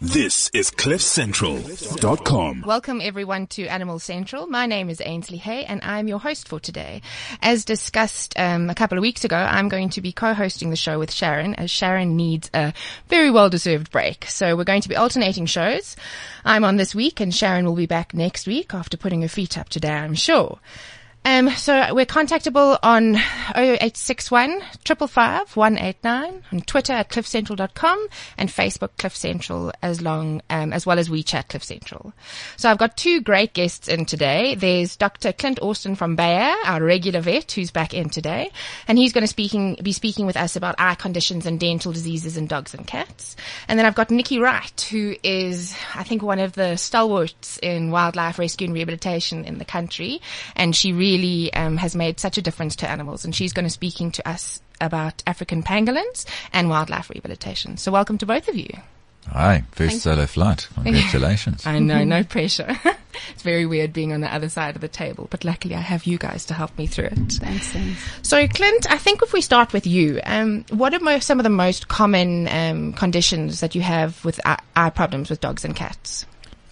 This is CliffCentral.com. Welcome everyone to Animal Central. My name is Ainsley Hay and I'm your host for today. As discussed um, a couple of weeks ago, I'm going to be co-hosting the show with Sharon as Sharon needs a very well-deserved break. So we're going to be alternating shows. I'm on this week and Sharon will be back next week after putting her feet up today, I'm sure. Um, so we're contactable on 0861 555 189, on Twitter at cliffcentral.com and Facebook Cliff Central as long, um, as well as WeChat Cliff Central. So I've got two great guests in today. There's Dr. Clint Austin from Bayer, our regular vet who's back in today, and he's going to speaking, be speaking with us about eye conditions and dental diseases in dogs and cats. And then I've got Nikki Wright, who is, I think, one of the stalwarts in wildlife rescue and rehabilitation in the country, and she really really um, has made such a difference to animals. And she's going to be speaking to us about African pangolins and wildlife rehabilitation. So welcome to both of you. Hi, first solo flight. Congratulations. I know, no pressure. it's very weird being on the other side of the table, but luckily I have you guys to help me through it. Thanks, thanks. So, Clint, I think if we start with you, um, what are most, some of the most common um, conditions that you have with eye, eye problems with dogs and cats?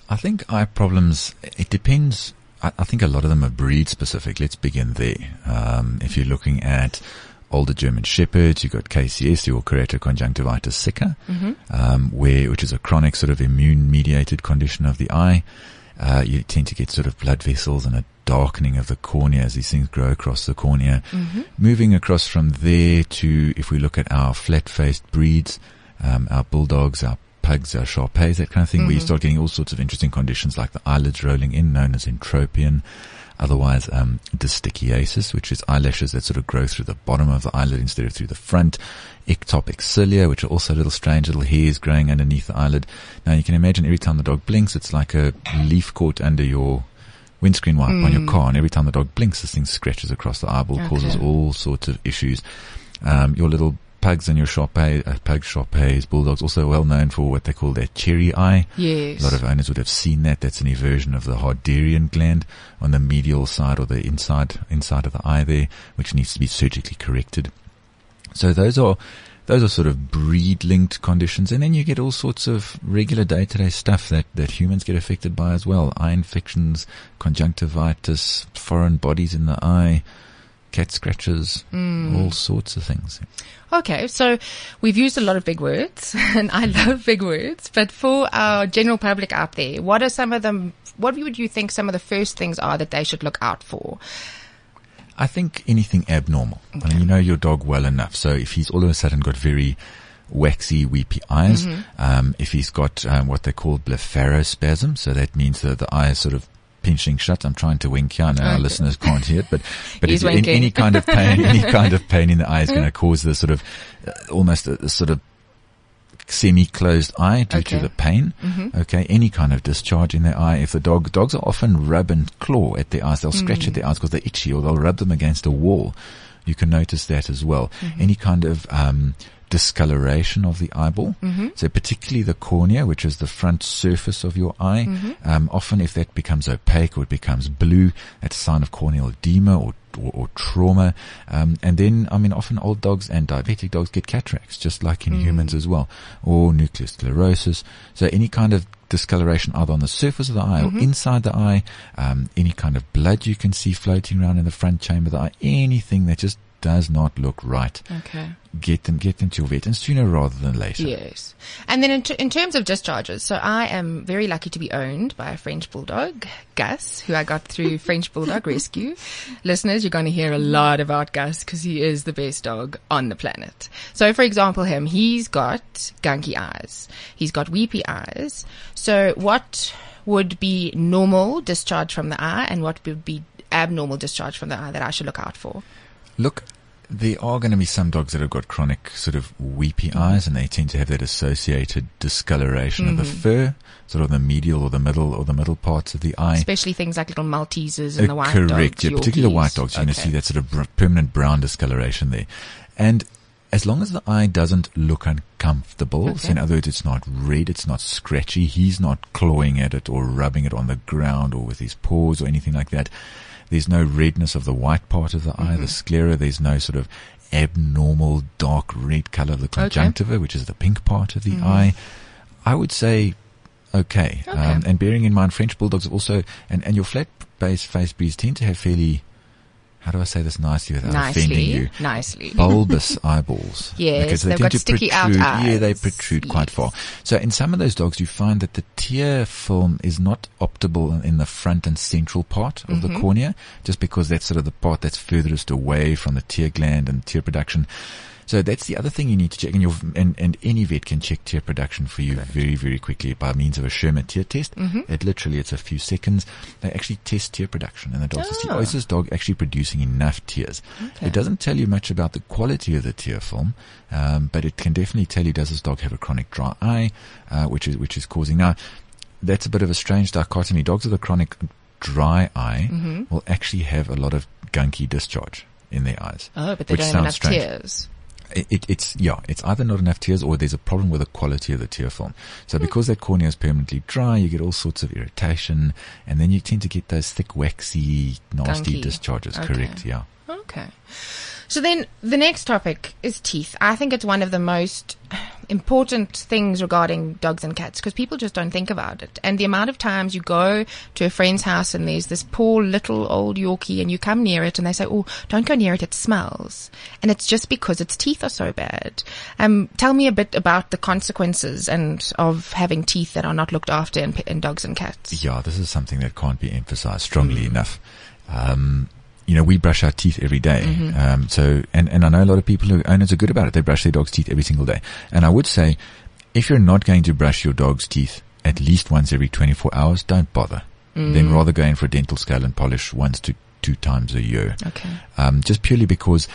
I think eye problems, it depends I, I, think a lot of them are breed specific. Let's begin there. Um, if you're looking at older German Shepherds, you've got KCS, your Keratoconjunctivitis sicca, mm-hmm. um, where, which is a chronic sort of immune mediated condition of the eye. Uh, you tend to get sort of blood vessels and a darkening of the cornea as these things grow across the cornea. Mm-hmm. Moving across from there to, if we look at our flat-faced breeds, um, our bulldogs, our pugs, uh, Shar Peis, that kind of thing, mm-hmm. where you mm-hmm. start getting all sorts of interesting conditions like the eyelids rolling in, known as entropion. Otherwise, um, distichiasis, which is eyelashes that sort of grow through the bottom of the eyelid instead of through the front. Ectopic cilia, which are also little strange little hairs growing underneath the eyelid. Now you can imagine every time the dog blinks, it's like a leaf caught under your windscreen wiper mm. on your mm. car, and every time the dog blinks, this thing scratches across the eyeball, okay. causes all sorts of issues. Um, your little pugs and your Shar Peis, uh, pug Shar Peis, bulldogs, also well known for what they call their cherry eye. Yes. A lot of owners would have seen that. That's an eversion of the Harderian gland on the medial side or the inside, inside of the eye there, which needs to be surgically corrected. So those are, those are sort of breed linked conditions. And then you get all sorts of regular day to day stuff that, that humans get affected by as well. Eye infections, conjunctivitis, foreign bodies in the eye, cat scratches, mm. all sorts of things. Okay, so we've used a lot of big words, and I love big words. But for our general public out there, what are some of them? What would you think some of the first things are that they should look out for? I think anything abnormal. Okay. I mean, you know your dog well enough. So if he's all of a sudden got very waxy, weepy eyes, mm-hmm. um, if he's got um, what they call blepharospasm, so that means that the eye is sort of pinching shut. I'm trying to wink here. I know our listeners can't hear it, but, but in, any kind of pain, any kind of pain in the eye is going to cause the sort of, uh, almost a, a, sort of semi-closed eye due okay. to the pain. Mm-hmm. Okay. Any kind of discharge in their eye. If the dog, dogs are often rub and claw at their eyes. They'll scratch mm. at their eyes because they're itchy or they'll rub them against a wall. You can notice that as well. Mm-hmm. Any kind of, um, discoloration of the eyeball. Mm-hmm. So particularly the cornea, which is the front surface of your eye. Mm-hmm. Um, often if that becomes opaque or it becomes blue, that's a sign of corneal edema or or, or trauma. Um, and then, I mean, often old dogs and diabetic dogs get cataracts, just like in mm. humans as well, or nuclear sclerosis. So any kind of discoloration either on the surface of the eye mm-hmm. or inside the eye, um, any kind of blood you can see floating around in the front chamber of the eye, anything that just does not look right. Okay. Get them, get them to your vet and sooner rather than later. Yes. And then in, t- in terms of discharges, so I am very lucky to be owned by a French Bulldog, Gus, who I got through French Bulldog Rescue. Listeners, you're going to hear a lot about Gus because he is the best dog on the planet. So for example, him, he's got gunky eyes. He's got weepy eyes. So what would be normal discharge from the eye and what would be abnormal discharge from the eye that I should look out for? Look, there are going to be some dogs that have got chronic sort of weepy eyes and they tend to have that associated discoloration mm-hmm. of the mm-hmm. fur, sort of the medial or the middle or the middle parts of the eye. Especially things like little Maltesers and uh, the white correct, dogs. Correct, yeah, particularly the white dogs. You're okay. going to see that sort of br- permanent brown discoloration there. And as long as the eye doesn't look uncomfortable, okay. so in other words, it's not red, it's not scratchy, he's not clawing at it or rubbing it on the ground or with his paws or anything like that, there's no redness of the white part of the eye, mm-hmm. the sclera. There's no sort of abnormal dark red color of the conjunctiva, okay. which is the pink part of the mm-hmm. eye. I would say okay. Okay. Um, and bearing in mind, French bulldogs also, and, and your flat base face breeds tend to have fairly, how do I say this nicely without offending you? nicely. bulbous eyeballs. Yes, Because they they've tend got to sticky out protrude. Yeah, they eyes. protrude quite far. So in some of those dogs, you find that the tear film is not optimal in- in the front and central part of Mm-hmm. the cornea, just because that's sort of the part that's furthest away from the tear gland and tear production. So that's the other thing you need to check, and, your, and, and any vet can check tear production for you very, very quickly by means of a Schirmer tear test. Mm-hmm. It literally, it's a few seconds. They actually test tear production, and the see, Ah. oh, is this dog actually producing enough tears? Okay. It doesn't tell you much about the quality of the tear film, um, but it can definitely tell you does this dog have a chronic dry eye, uh, which is which is causing now. That's a bit of a strange dichotomy. Dogs with a chronic dry eye Mm-hmm. will actually have a lot of gunky discharge in their eyes. Oh, but they which don't have enough strange. tears. It, it, it's yeah, it's either not enough tears or there's a problem with the quality of the tear film. So Hmm. because that cornea is permanently dry, you get all sorts of irritation, and then you tend to get those thick, waxy, nasty discharges. Okay. Correct? Yeah. Okay. So then the next topic is teeth. I think it's one of the most important things regarding dogs and cats because people just don't think about it. And the amount of times you go to a friend's house and there's this poor little old Yorkie and you come near it and they say, Oh, don't go near it. It smells. And it's just because its teeth are so bad. Um, tell me a bit about the consequences and of having teeth that are not looked after in, in dogs and cats. Yeah, this is something that can't be emphasized strongly enough. Um, you know, we brush our teeth every day. Um, so, and, and I know a lot of people who owners are good about it. They brush their dog's teeth every single day. And I would say, if you're not going to brush your dog's teeth at least once every 24 hours, don't bother. Then rather go in for a dental scale and polish once to two times a year. Okay. Um, just purely because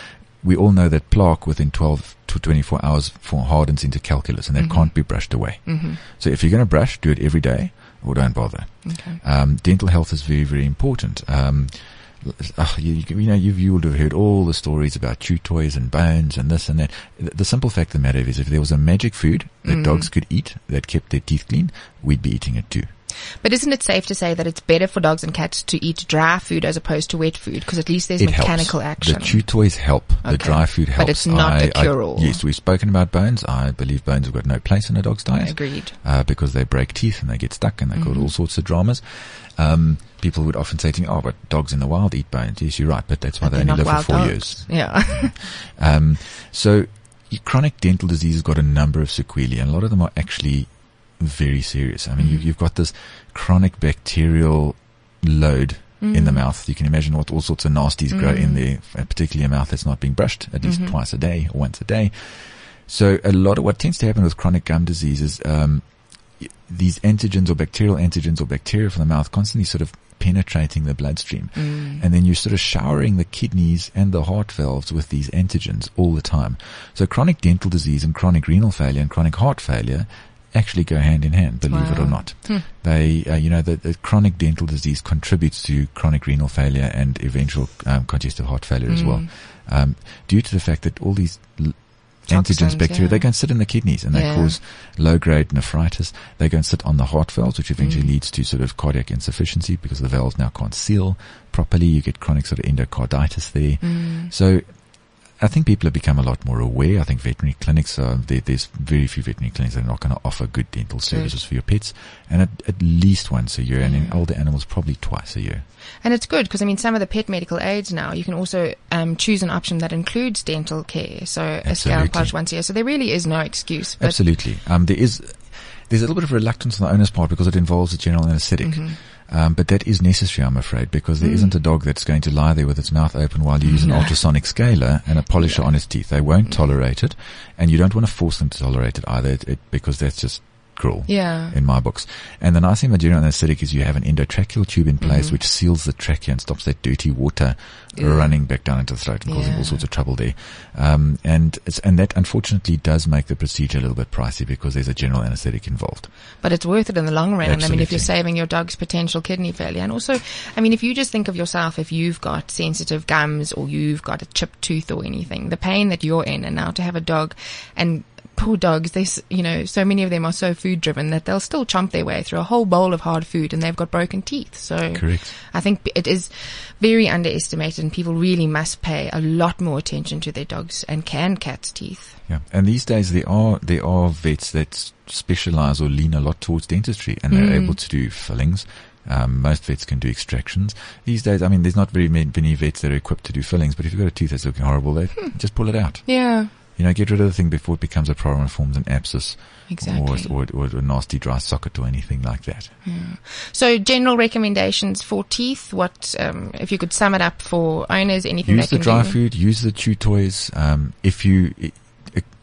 we all know that plaque within 12 to 24 hours for hardens into calculus and that can't be brushed away. Mm-hmm. So if you're going to brush, do it every day or don't bother. Okay. Um, dental health is very, very important. Um, uh, you, you know, you've, you would have heard all the stories about chew toys and bones and this and that. The, the simple fact of the matter is if there was a magic food that dogs could eat that kept their teeth clean, we'd be eating it too. But isn't it safe to say that it's better for dogs and cats to eat dry food as opposed to wet food? Because at least there's it mechanical helps. action. The chew toys help. The dry food But helps. it's not a I- I- cure-all. yes, we've spoken about bones. I believe bones have got no place in a dog's diet. Agreed. uh, because they break teeth and they get stuck and they Mm-hmm. cause all sorts of dramas. Um, people would often say to me, "Oh, but dogs in the wild eat bones." Yes, you're right, but that's why But they only live for four dogs. years. Yeah. Um, so chronic dental disease has got a number of sequelae, and a lot of them are actually very serious. I mean, Mm-hmm. you, you've got this chronic bacterial load in Mm-hmm. the mouth. You can imagine what all sorts of nasties grow in there, and particularly a mouth that's not being brushed at least Mm-hmm. twice a day or once a day. So a lot of what tends to happen with chronic gum disease is um, these antigens or bacterial antigens or bacteria from the mouth constantly sort of penetrating the bloodstream. Mm. And then you're sort of showering the kidneys and the heart valves with these antigens all the time. So chronic dental disease and chronic renal failure and chronic heart failure actually go hand in hand, believe it or Wow. not. They, uh, you know, the, the chronic dental disease contributes to chronic renal failure and eventual um, congestive heart failure as well, um, due to the fact that all these l- antigens, bacteria, yeah. they go and sit in the kidneys and they Yeah. cause low-grade nephritis. They go and sit on the heart valves, which eventually Mm. leads to sort of cardiac insufficiency because the valves now can't seal properly. You get chronic sort of endocarditis there. Mm. So I think people have become a lot more aware. I think veterinary clinics are, there, there's very few veterinary clinics that are not going to offer good dental services for your pets and at, at least once a year and in older animals probably twice a year. And it's good because I mean, some of the pet medical aids now, you can also um, choose an option that includes dental care. So a scale Absolutely. polish once a year. So there really is no excuse. But Absolutely. Um, there is, there's a little bit of reluctance on the owner's part because it involves a general anesthetic. Mm-hmm. Um, but that is necessary, I'm afraid, because there Mm. not a dog that's going to lie there with its mouth open while you use an ultrasonic scaler and a polisher on its teeth. They won't tolerate it, and you don't want to force them to tolerate it either, it, it, because that's just cruel. Yeah. In my books. And the nice thing about general anesthetic is you have an endotracheal tube in place Mm-hmm. which seals the trachea and stops that dirty water running back down into the throat and causing Yeah. all sorts of trouble there. Um, and it's, and that unfortunately does make the procedure a little bit pricey because there's a general anesthetic involved. but it's worth it in the long run. I mean, if you're saving your dog's potential kidney failure, and also, I mean, if you just think of yourself, if you've got sensitive gums or you've got a chipped tooth or anything, the pain that you're in, and now to have a dog and poor dogs, they, you know, so many of them are so food driven that they'll still chomp their way through a whole bowl of hard food and they've got broken teeth. So Correct. I think it is very underestimated and people really must pay a lot more attention to their dogs and can cats' teeth. Yeah, and these days there are there are vets that specialize or lean a lot towards dentistry, and they're able to do fillings. Um, most vets can do extractions these days. I mean, there's not very many, many vets that are equipped to do fillings, but if you've got a tooth that's looking horrible, they just pull it out. Yeah, You know, get rid of the thing before it becomes a problem and forms an abscess exactly. or, or, or a nasty dry socket or anything like that. Yeah. So general recommendations for teeth. What, um, if you could sum it up for owners, anything use the dry do? food, use the chew toys. Um, if you,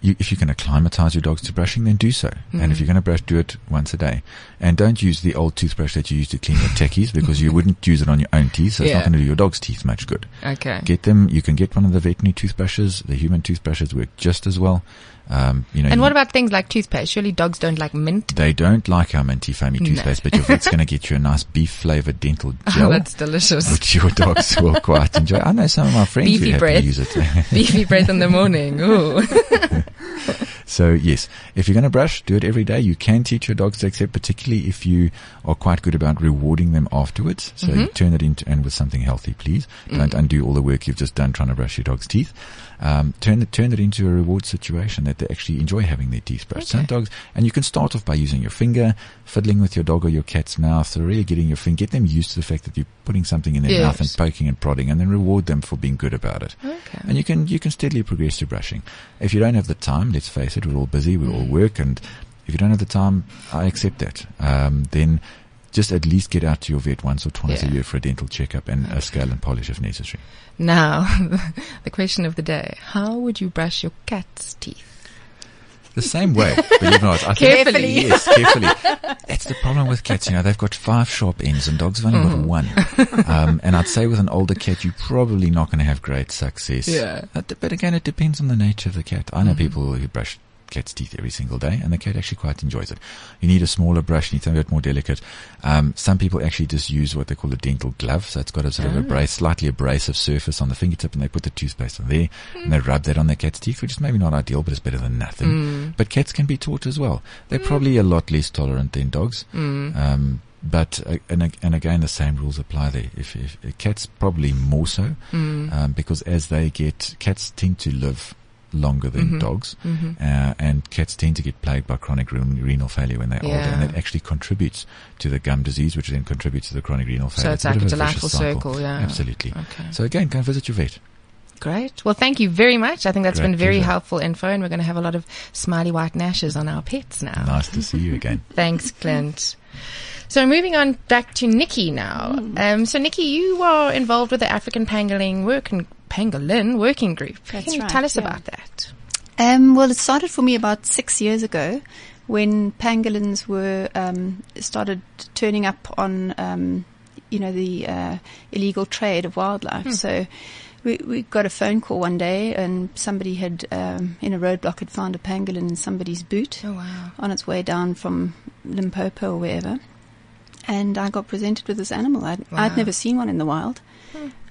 you, if you can acclimatize your dogs to brushing, then do so. And Mm-hmm. if you're going to brush, do it once a day. And don't use the old toothbrush that you use to clean your techies because you wouldn't use it on your own teeth, so it's not going to do your dog's teeth much good. Okay. Get them. You can get one of the veterinary toothbrushes. The human toothbrushes work just as well. Um, you know, and what about things like toothpaste? Surely dogs don't like mint. they don't like our minty foamy toothpaste, but your vet's going to get you a nice beef flavored dental gel. Oh, that's delicious. which your dogs will quite enjoy. I know some of my friends Beefy who breath. to use it. Beefy breath in the morning. Ooh. So yes, if you're going to brush, do it every day. You can teach your dogs to accept, particularly if you are quite good about rewarding them afterwards. So Mm-hmm. turn it into and with something healthy, please. Mm. Don't undo all the work you've just done trying to brush your dog's teeth. Um, turn it turn it into a reward situation that they actually enjoy having their teeth brushed. Some dogs, and you can start off by using your finger, fiddling with your dog or your cat's mouth, so really getting your finger, get them used to the fact that you're putting something in their mouth and poking and prodding, and then reward them for being good about it. Okay. And you can you can steadily progress to brushing. If you don't have the time, let's face it, we're all busy, we all work, and if you don't have the time, I accept that. Um, then just at least get out to your vet once or twice Yeah. a year for a dental checkup and a scale and polish if necessary. Now, the question of the day: How would you brush your cat's teeth? The same way, believe it or not. I think- Carefully. Yes, carefully. That's the problem with cats. You know, they've got five sharp ends and dogs have only got one. Um, and I'd say with an older cat, you're probably not going to have great success. Yeah. But again, it depends on the nature of the cat. I know people who brush cat's teeth every single day and the cat actually quite enjoys it. You need a smaller brush, you need something a bit more delicate. Um, some people actually just use what they call a dental glove. So it's got a sort of abrasive, slightly abrasive surface on the fingertip and they put the toothpaste on there and they rub that on their cat's teeth, which is maybe not ideal, but it's better than nothing. But cats can be taught as well. They're probably a lot less tolerant than dogs. Um, but uh, and and again, the same rules apply there. If, if cats probably more so, um, because as they get, cats tend to live longer than dogs, uh, and cats tend to get plagued by chronic ren- renal failure when they're older, and Yeah. that actually contributes to the gum disease, which then contributes to the chronic renal failure. So it's a like bit a of vicious delightful cycle. circle, yeah. absolutely. Okay. So again, go and visit your vet. Great. Well, thank you very much. I think that's Great been very pleasure. helpful info, and we're going to have a lot of smiley white gnashes on our pets now. Nice to see you again. Thanks, Clint. So moving on back to Nikki now. Mm. Um, so Nikki, you are involved with the African Pangolin working Pangolin working group. That's Can you right, tell us yeah. about that? Um, well, it started for me about six years ago when pangolins were um, started turning up on, um, you know, the uh, illegal trade of wildlife. So we, we got a phone call one day, and somebody had um, in a roadblock had found a pangolin in somebody's boot Oh wow. on its way down from Limpopo or wherever. And I got presented with this animal. I'd, Wow. I'd never seen one in the wild.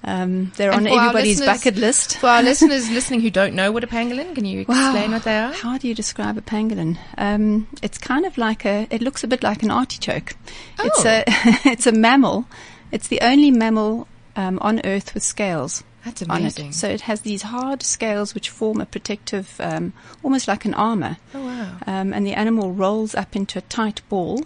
Um, they're And on everybody's bucket list. For our listeners listening who don't know what a pangolin, can you explain what they are? How do you describe a pangolin? Um, it's kind of like a. It looks a bit like an artichoke. It's Oh. a. it's a mammal. It's the only mammal um, on Earth with scales That's amazing. it. So it has these hard scales which form a protective, um, almost like an armor. oh wow. Um, and the animal rolls up into a tight ball.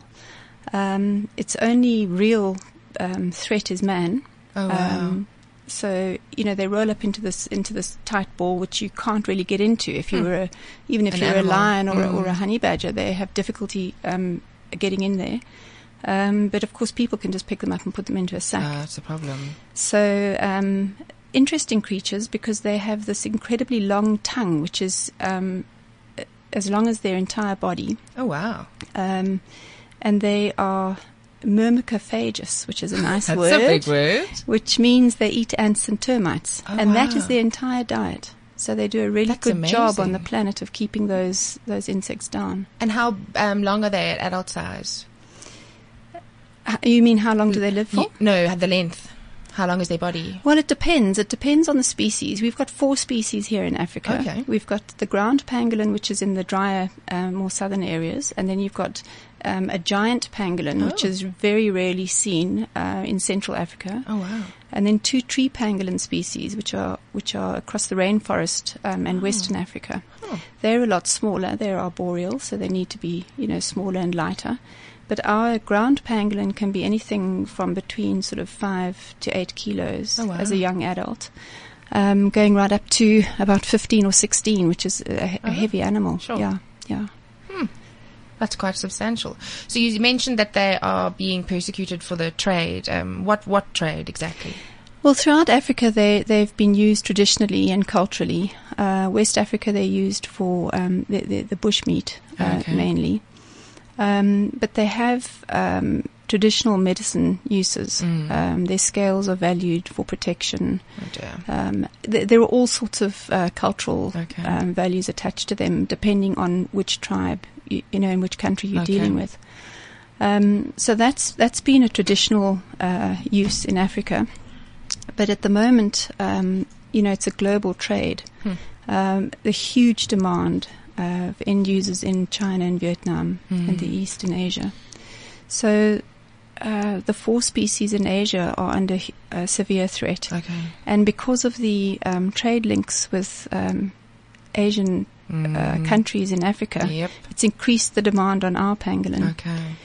Um, its only real um, threat is man. Oh wow. Um, so you know they roll up into this into this tight ball, which you can't really get into if you Hmm. were a, even if An you're animal. a lion or, a, or a Mm. honey badger. They have difficulty um, getting in there. Um, but of course, people can just pick them up and put them into a sack. Ah, that's a problem. So um, interesting creatures because they have this incredibly long tongue, which is um, as long as their entire body, Oh wow. um, and they are myrmecophagous, which is a nice That's word a big word. which means they eat ants and termites, Oh, and that wow. is their entire diet. So they do a really That's good job on the planet of keeping those those insects down. And how um, long are they at adult size? You mean how long do they live for? No, the length. How long is their body? Well, it depends. It depends on the species. We've got four species here in Africa. Okay. We've got the ground pangolin, which is in the drier, um, more southern areas, and then you've got um, a giant pangolin, which Oh. is very rarely seen uh, in Central Africa, Oh wow. and then two tree pangolin species, which are which are across the rainforest um, and Western Africa. Oh. They're a lot smaller. They're arboreal, so they need to be you know smaller and lighter. But our ground pangolin can be anything from between sort of five to eight kilos Oh, wow. as a young adult, um, going right up to about 15 or 16, which is a, a Uh-huh. heavy animal. Sure. Yeah, yeah. That's quite substantial. So you mentioned that they are being persecuted for the trade. Um, what what trade exactly? Well, throughout Africa, they, they've been used traditionally and culturally. Uh, West Africa, they're used for um, the, the, the bushmeat uh, Okay. mainly. Um, but they have um, traditional medicine uses. Mm. Um, their scales are valued for protection. Oh. Um, th- there are all sorts of uh, cultural Okay. um, values attached to them, depending on which tribe you, you know in which country you're Okay. dealing with. Um, so that's that's been a traditional uh, use in Africa, but at the moment, um, you know, it's a global trade. Hmm. Um, the huge demand uh, of end users in China and Vietnam and the Mm. East and Asia. So. Uh, the four species in Asia are under uh, severe threat. Okay. And because of the um, trade links with um, Asian uh, Mm. countries in Africa, Yep. it's increased the demand on our pangolin. Okay.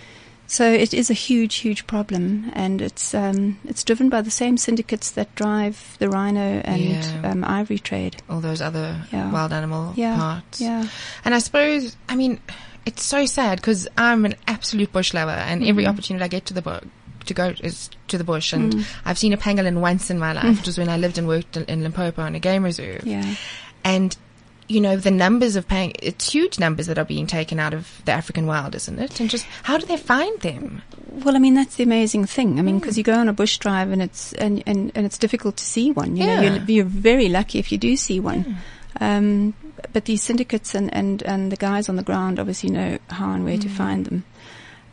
So it is a huge, huge problem, and it's um, it's driven by the same syndicates that drive the rhino and Yeah. um, ivory trade. All those other Yeah. wild animal Yeah. parts. Yeah, And I suppose, I mean, it's so sad because I'm an absolute bush lover, and every Mhm. opportunity I get to the bu- to go is to the bush. And Mm. I've seen a pangolin once in my life, Mm. which was when I lived and worked in, in Limpopo on a game reserve. yeah, And you know the numbers of pang, it's huge numbers that are being taken out of the African wild, isn't it? And just how do they find them? Well, I mean that's the amazing thing. I mean, Mm. because you go on a bush drive and it's and, and, and it's difficult to see one. You know, Yeah. you're, you're very lucky if you do see one. Um, but these syndicates and, and, and the guys on the ground obviously know how and where to Mm. find them.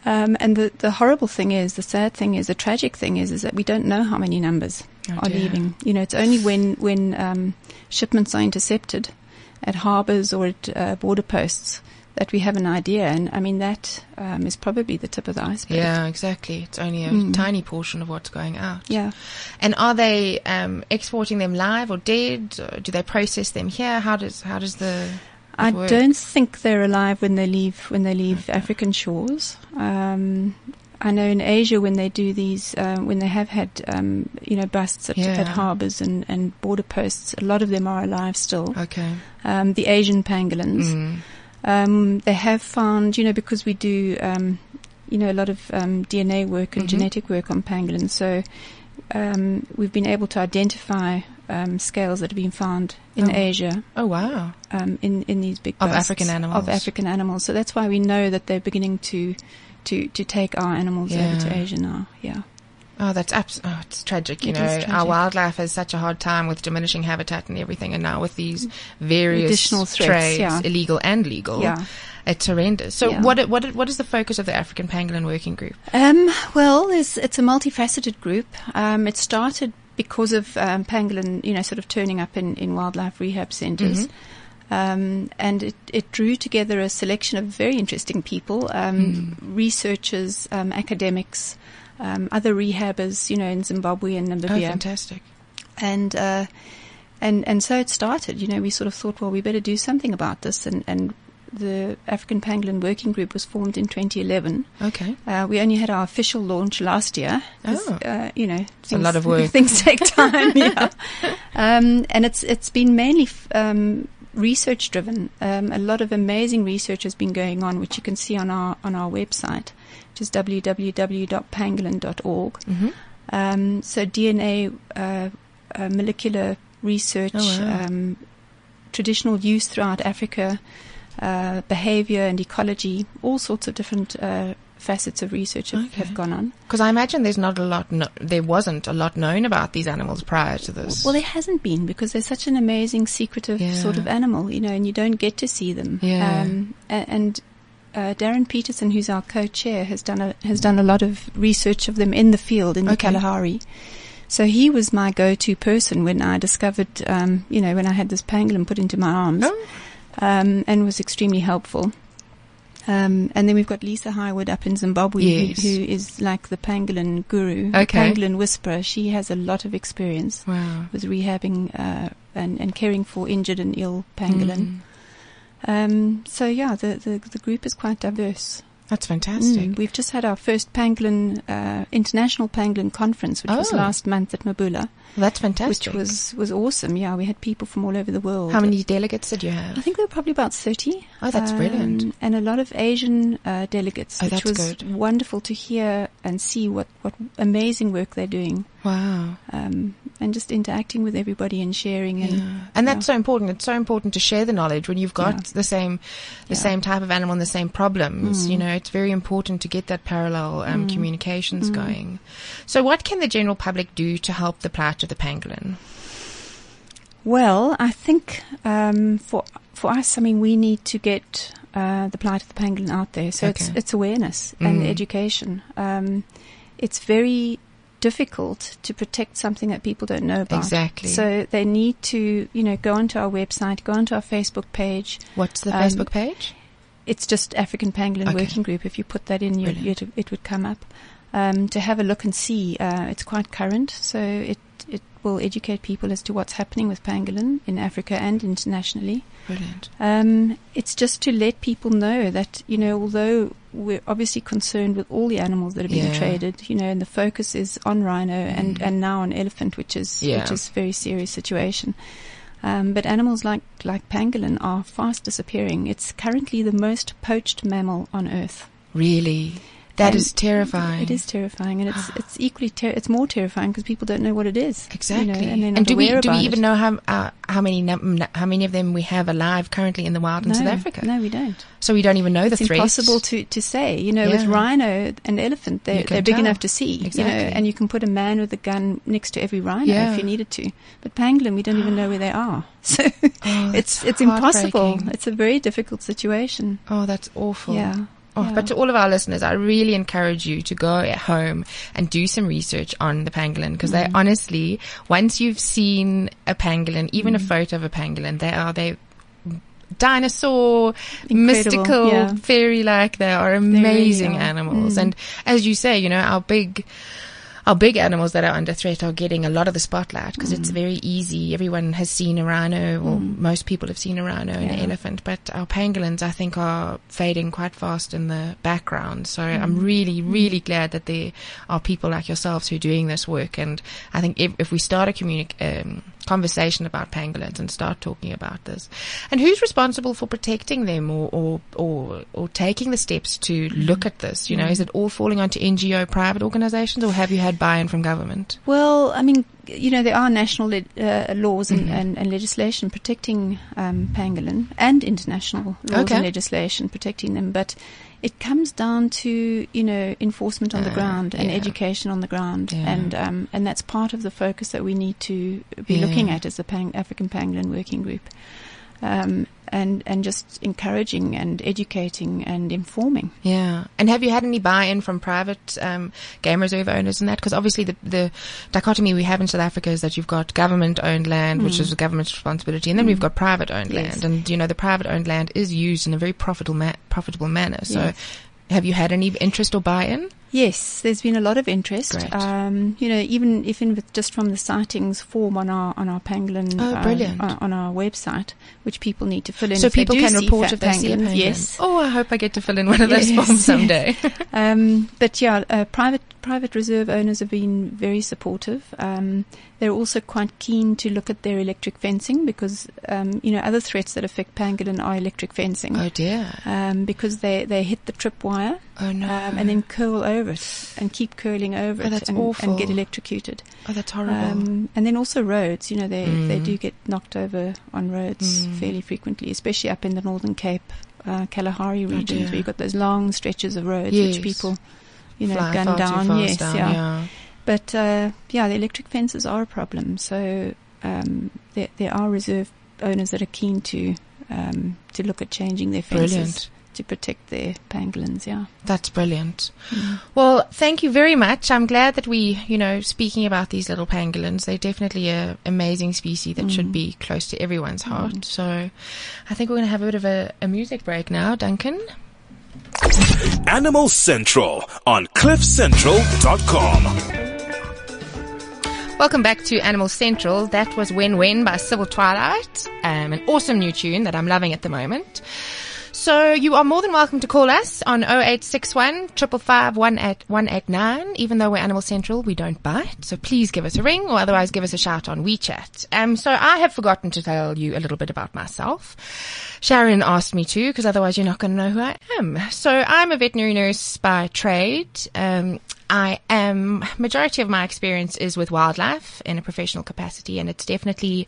Um, and the, the horrible thing is, the sad thing is, the tragic thing is, is that we don't know how many numbers Oh, are dear. leaving. You know, it's only when when um, shipments are intercepted at harbours or at uh, border posts that we have an idea. And I mean, that um, is probably the tip of the iceberg. Yeah, exactly. It's only a Mm. tiny portion of what's going out. Yeah. And are they um, exporting them live or dead? Or do they process them here? How does how does the I work? don't think they're alive when they leave when they leave African shores. Um, I know in Asia when they do these, um, when they have had, um, you know, busts at, Yeah. at harbours and, and border posts, a lot of them are alive still. Okay. Um, the Asian pangolins, Mm. Um, they have found, you know, because we do, um, you know, a lot of um, DNA work and Mhm. genetic work on pangolins, so um, we've been able to identify um, scales that have been found in Oh. Asia Oh wow. um, in in these big Of African animals. of African animals. So that's why we know that they're beginning to to to take our animals over to Asia now. Yeah, Oh, that's abs- oh, it's tragic. You It know, is our wildlife has such a hard time with diminishing habitat and everything, and now with these various Additional threats, trades, yeah. illegal and legal, yeah. it's horrendous. So, Yeah. what what what is the focus of the African Pangolin Working Group? Um, well, it's, it's a multifaceted group. Um, it started because of um, pangolin, you know, sort of turning up in, in wildlife rehab centers. Mhm. Um, and it, it drew together a selection of very interesting people, um, researchers, um, academics, um, other rehabbers, you know, in Zimbabwe and Namibia. Oh, fantastic! and uh, and and so it started. You know, we sort of thought, well, we better do something about this, and and the African Pangolin Working Group was formed in 2011. Okay, Uh, we only had our official launch last year. Oh. uh, you know, a lot of work. Things take time. yeah, um, and it's it's been mainly f- um, research driven. Um, a lot of amazing research has been going on, which you can see on our on our website, which is www.pangolin.org. hmm Um, so DNA, uh, uh, molecular research, Oh, wow. um, traditional use throughout Africa, uh, behavior and ecology, all sorts of different uh, facets of research have, Okay. have gone on. Because I imagine there's not a lot, no, there wasn't a lot known about these animals prior to this. Well, there hasn't been because they're such an amazing, secretive Yeah. sort of animal, you know, and you don't get to see them. Yeah. Um, a- and uh, Darren Pietersen, who's our co-chair, has done a has done a lot of research of them in the field in the Kalahari. So he was my go-to person when I discovered, um, you know, when I had this pangolin put into my arms, Oh. um, and was extremely helpful. Um, and then we've got Lisa Hywood up in Zimbabwe, Yes. who, who is like the pangolin guru, Okay. pangolin whisperer. She has a lot of experience Wow. with rehabbing uh, and, and caring for injured and ill pangolin. Mm. Um, so yeah, the, the the group is quite diverse. That's fantastic. Mm, We've just had our first pangolin uh, international pangolin conference, which was Oh. last month at Mabula, That's fantastic. which was was awesome. Yeah, we had people from all over the world. How many delegates did you have? I think there were probably about 30. Oh, that's brilliant. Um, And a lot of Asian uh, delegates, Oh, which that's was good. wonderful to hear and see what, what amazing work they're doing. Wow. Um, and just interacting with everybody and sharing. And, Yeah. And that's so important. It's so important to share the knowledge when you've got Yeah. the same, the same type of animal and the same problems. Mm. You know, it's very important to get that parallel um, Mm. communications Mm. going. So, what can the general public do to help the plight of the pangolin? Well, I think um, for for us, I mean, we need to get uh, the plight of the pangolin out there. So it's Okay. it's awareness and Mm. education. Um, it's very difficult to protect something that people don't know about. Exactly. So they need to, you know, go onto our website, go onto our Facebook page. What's the Um, Facebook page? It's just African Pangolin Okay. Working Group. If you put that in, you, it, it would come up. Um, to have a look and see, uh, it's quite current, so it it will educate people as to what's happening with pangolin in Africa and internationally. Brilliant. Um, it's just to let people know that you know, although we're obviously concerned with all the animals that are being Yeah. traded, you know, and the focus is on rhino and Mm. and now on elephant, which is Yeah. which is a very serious situation. Um, but animals like like pangolin are fast disappearing. It's currently the most poached mammal on Earth. Really? That And is terrifying. It is terrifying, and it's it's equally ter- it's more terrifying because people don't know what it is. you Exactly. know, and, and do we do we even it. know how uh, how many num- how many of them we have alive currently in the wild in no, South Africa? No, we don't. So we don't even know it's the threats. It's impossible to, to say. You know, with rhino and elephant, they're, they're big tell. enough to see. You know, Exactly. and you can put a man with a gun next to every rhino Yeah. if you needed to. But pangolin, we don't even know where they are. So Oh, it's it's impossible. It's a very difficult situation. Oh, that's awful. Yeah. Oh, yeah. But to all of our listeners, I really encourage you to go at home and do some research on the pangolin because they Mm. honestly, once you've seen a pangolin, even a Mm. photo of a pangolin, they are they dinosaur, Incredible, mystical, yeah. fairy-like. They are really amazing are. animals, Mm. and as you say, you know, our big. Our big animals that are under threat are getting a lot of the spotlight because it's Mm. very easy. Everyone has seen a rhino, or most people have seen a rhino and an elephant, but our pangolins, I think, are fading quite fast in the background. So Mm. I'm really, really glad that there are people like yourselves who are doing this work. And I think if, if we start a communi- um, conversation about pangolins and start talking about this, and who's responsible for protecting them or or or, or taking the steps to look at this? You know, is it all falling onto NGO private organisations, or have you had buy-in from government? Well, I mean, you know, there are national le- uh, laws and, Mhm. and, and legislation protecting um, pangolin and international laws Okay. and legislation protecting them, but it comes down to you know enforcement on the Uh, ground and yeah. education on the ground, Yeah. and um, and that's part of the focus that we need to be Yeah. looking at as the Pang- African Pangolin Working Group. Um, and and just encouraging and educating and informing. Yeah. And have you had any buy-in from private um, game reserve owners in that? Because obviously the, the dichotomy we have in South Africa is that you've got government-owned land, which Mm. is the government's responsibility, and then we've got private-owned Yes. land. And, you know, the private-owned land is used in a very profitable, ma- profitable manner. So Yes. have you had any interest or buy-in? Yes, there's been a lot of interest. Great. Um, you know, even even with just from the sightings form on our on our pangolin Oh, uh, brilliant. on, on our website, which people need to fill in. so if they people do can see report if they see a pangolins. pangolin. Yes. Oh, I hope I get to fill in one of those Yes, forms yes. someday. Um, but yeah, uh, private private reserve owners have been very supportive. Um, they're also quite keen to look at their electric fencing because um, you know other threats that affect pangolin are electric fencing. oh dear. Um, because they, they hit the tripwire Oh no. um, and then curl over it and keep curling over Oh, it and, and get electrocuted. oh, that's horrible. Um, and then also roads, you know, they, they Mm. do get knocked over on roads Mm. fairly frequently, especially up in the Northern Cape, uh, Kalahari regions, oh, where you've got those long stretches of roads Yes. which people, you know, Fly gun down. fast yes, down, yeah. yeah. But uh, yeah, the electric fences are a problem. So um, there, there are reserve owners that are keen to um, to look at changing their fences. Brilliant. To protect their pangolins. Yeah. That's brilliant. Mm. Well, thank you very much. I'm glad that we, you know, speaking about these little pangolins, they're definitely a amazing species that should mm. be close to everyone's mm. heart. So I think we're going to have a bit of a, a music break now, Duncan. Animal Central on CliffCentral.com. Welcome back to Animal Central. That was When When by Civil Twilight. Um, an awesome new tune that I'm loving at the moment. So you are more than welcome to call us on 0861 555 189. Even though we're Animal Central, we don't bite. So please give us a ring or otherwise give us a shout on WeChat. Um, so I have forgotten to tell you a little bit about myself. Sharon asked me to because otherwise you're not going to know who I am. So I'm a veterinary nurse by trade. Um, I am, majority of my experience is with wildlife in a professional capacity and it's definitely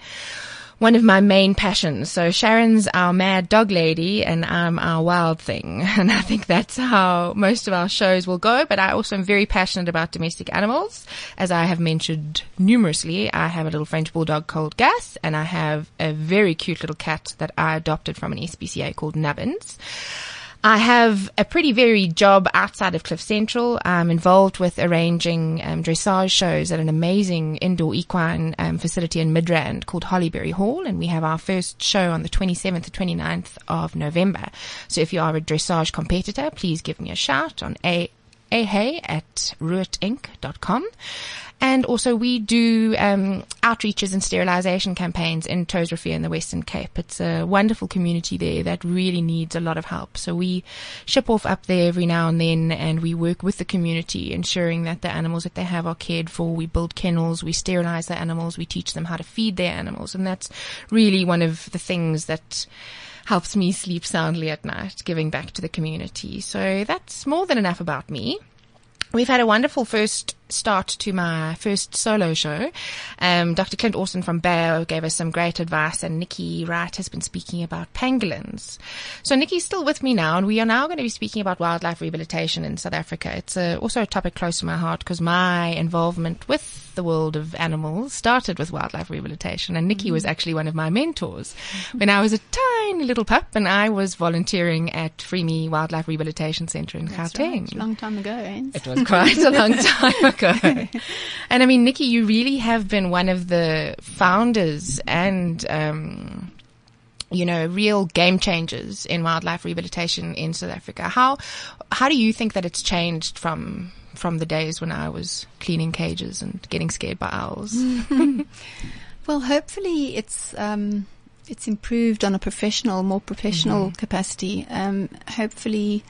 one of my main passions. So Sharon's our mad dog lady and I'm our wild thing. And I think that's how most of our shows will go. But I also am very passionate about domestic animals. As I have mentioned numerously, I have a little French bulldog called Gus and I have a very cute little cat that I adopted from an SPCA called Nubbins. I have a pretty varied job outside of Cliff Central. I'm involved with arranging um, dressage shows at an amazing indoor equine um, facility in Midrand called Hollyberry Hall, and we have our first show on the 27th to 29th of November. So if you are a dressage competitor, please give me a shout on a ahay at ruitinc.com. And also we do um, outreaches and sterilization campaigns in Tosrefia in the Western Cape. It's a wonderful community there that really needs a lot of help. So we ship off up there every now and then and we work with the community ensuring that the animals that they have are cared for. We build kennels, we sterilize the animals, we teach them how to feed their animals. And that's really one of the things that helps me sleep soundly at night, giving back to the community. So that's more than enough about me. We've had a wonderful first start to my first solo show. Um, Dr. Clint Orson from Bayer gave us some great advice and Nikki Wright has been speaking about pangolins. So Nikki's still with me now and we are now going to be speaking about wildlife rehabilitation in South Africa. It's a, also a topic close to my heart because my involvement with the world of animals started with wildlife rehabilitation and Nikki was actually one of my mentors when I was a tiny little pup and I was volunteering at FreeMe Wildlife Rehabilitation Centre in That's Gauteng. right. Long time ago, eh? It was quite a long time ago. And I mean, Nikki, you really have been one of the founders and, um, you know, real game changers in wildlife rehabilitation in South Africa. How, how do you think that it's changed from, from the days when I was cleaning cages and getting scared by owls? Well, hopefully it's um, it's improved on a professional, more professional capacity. Um, hopefully,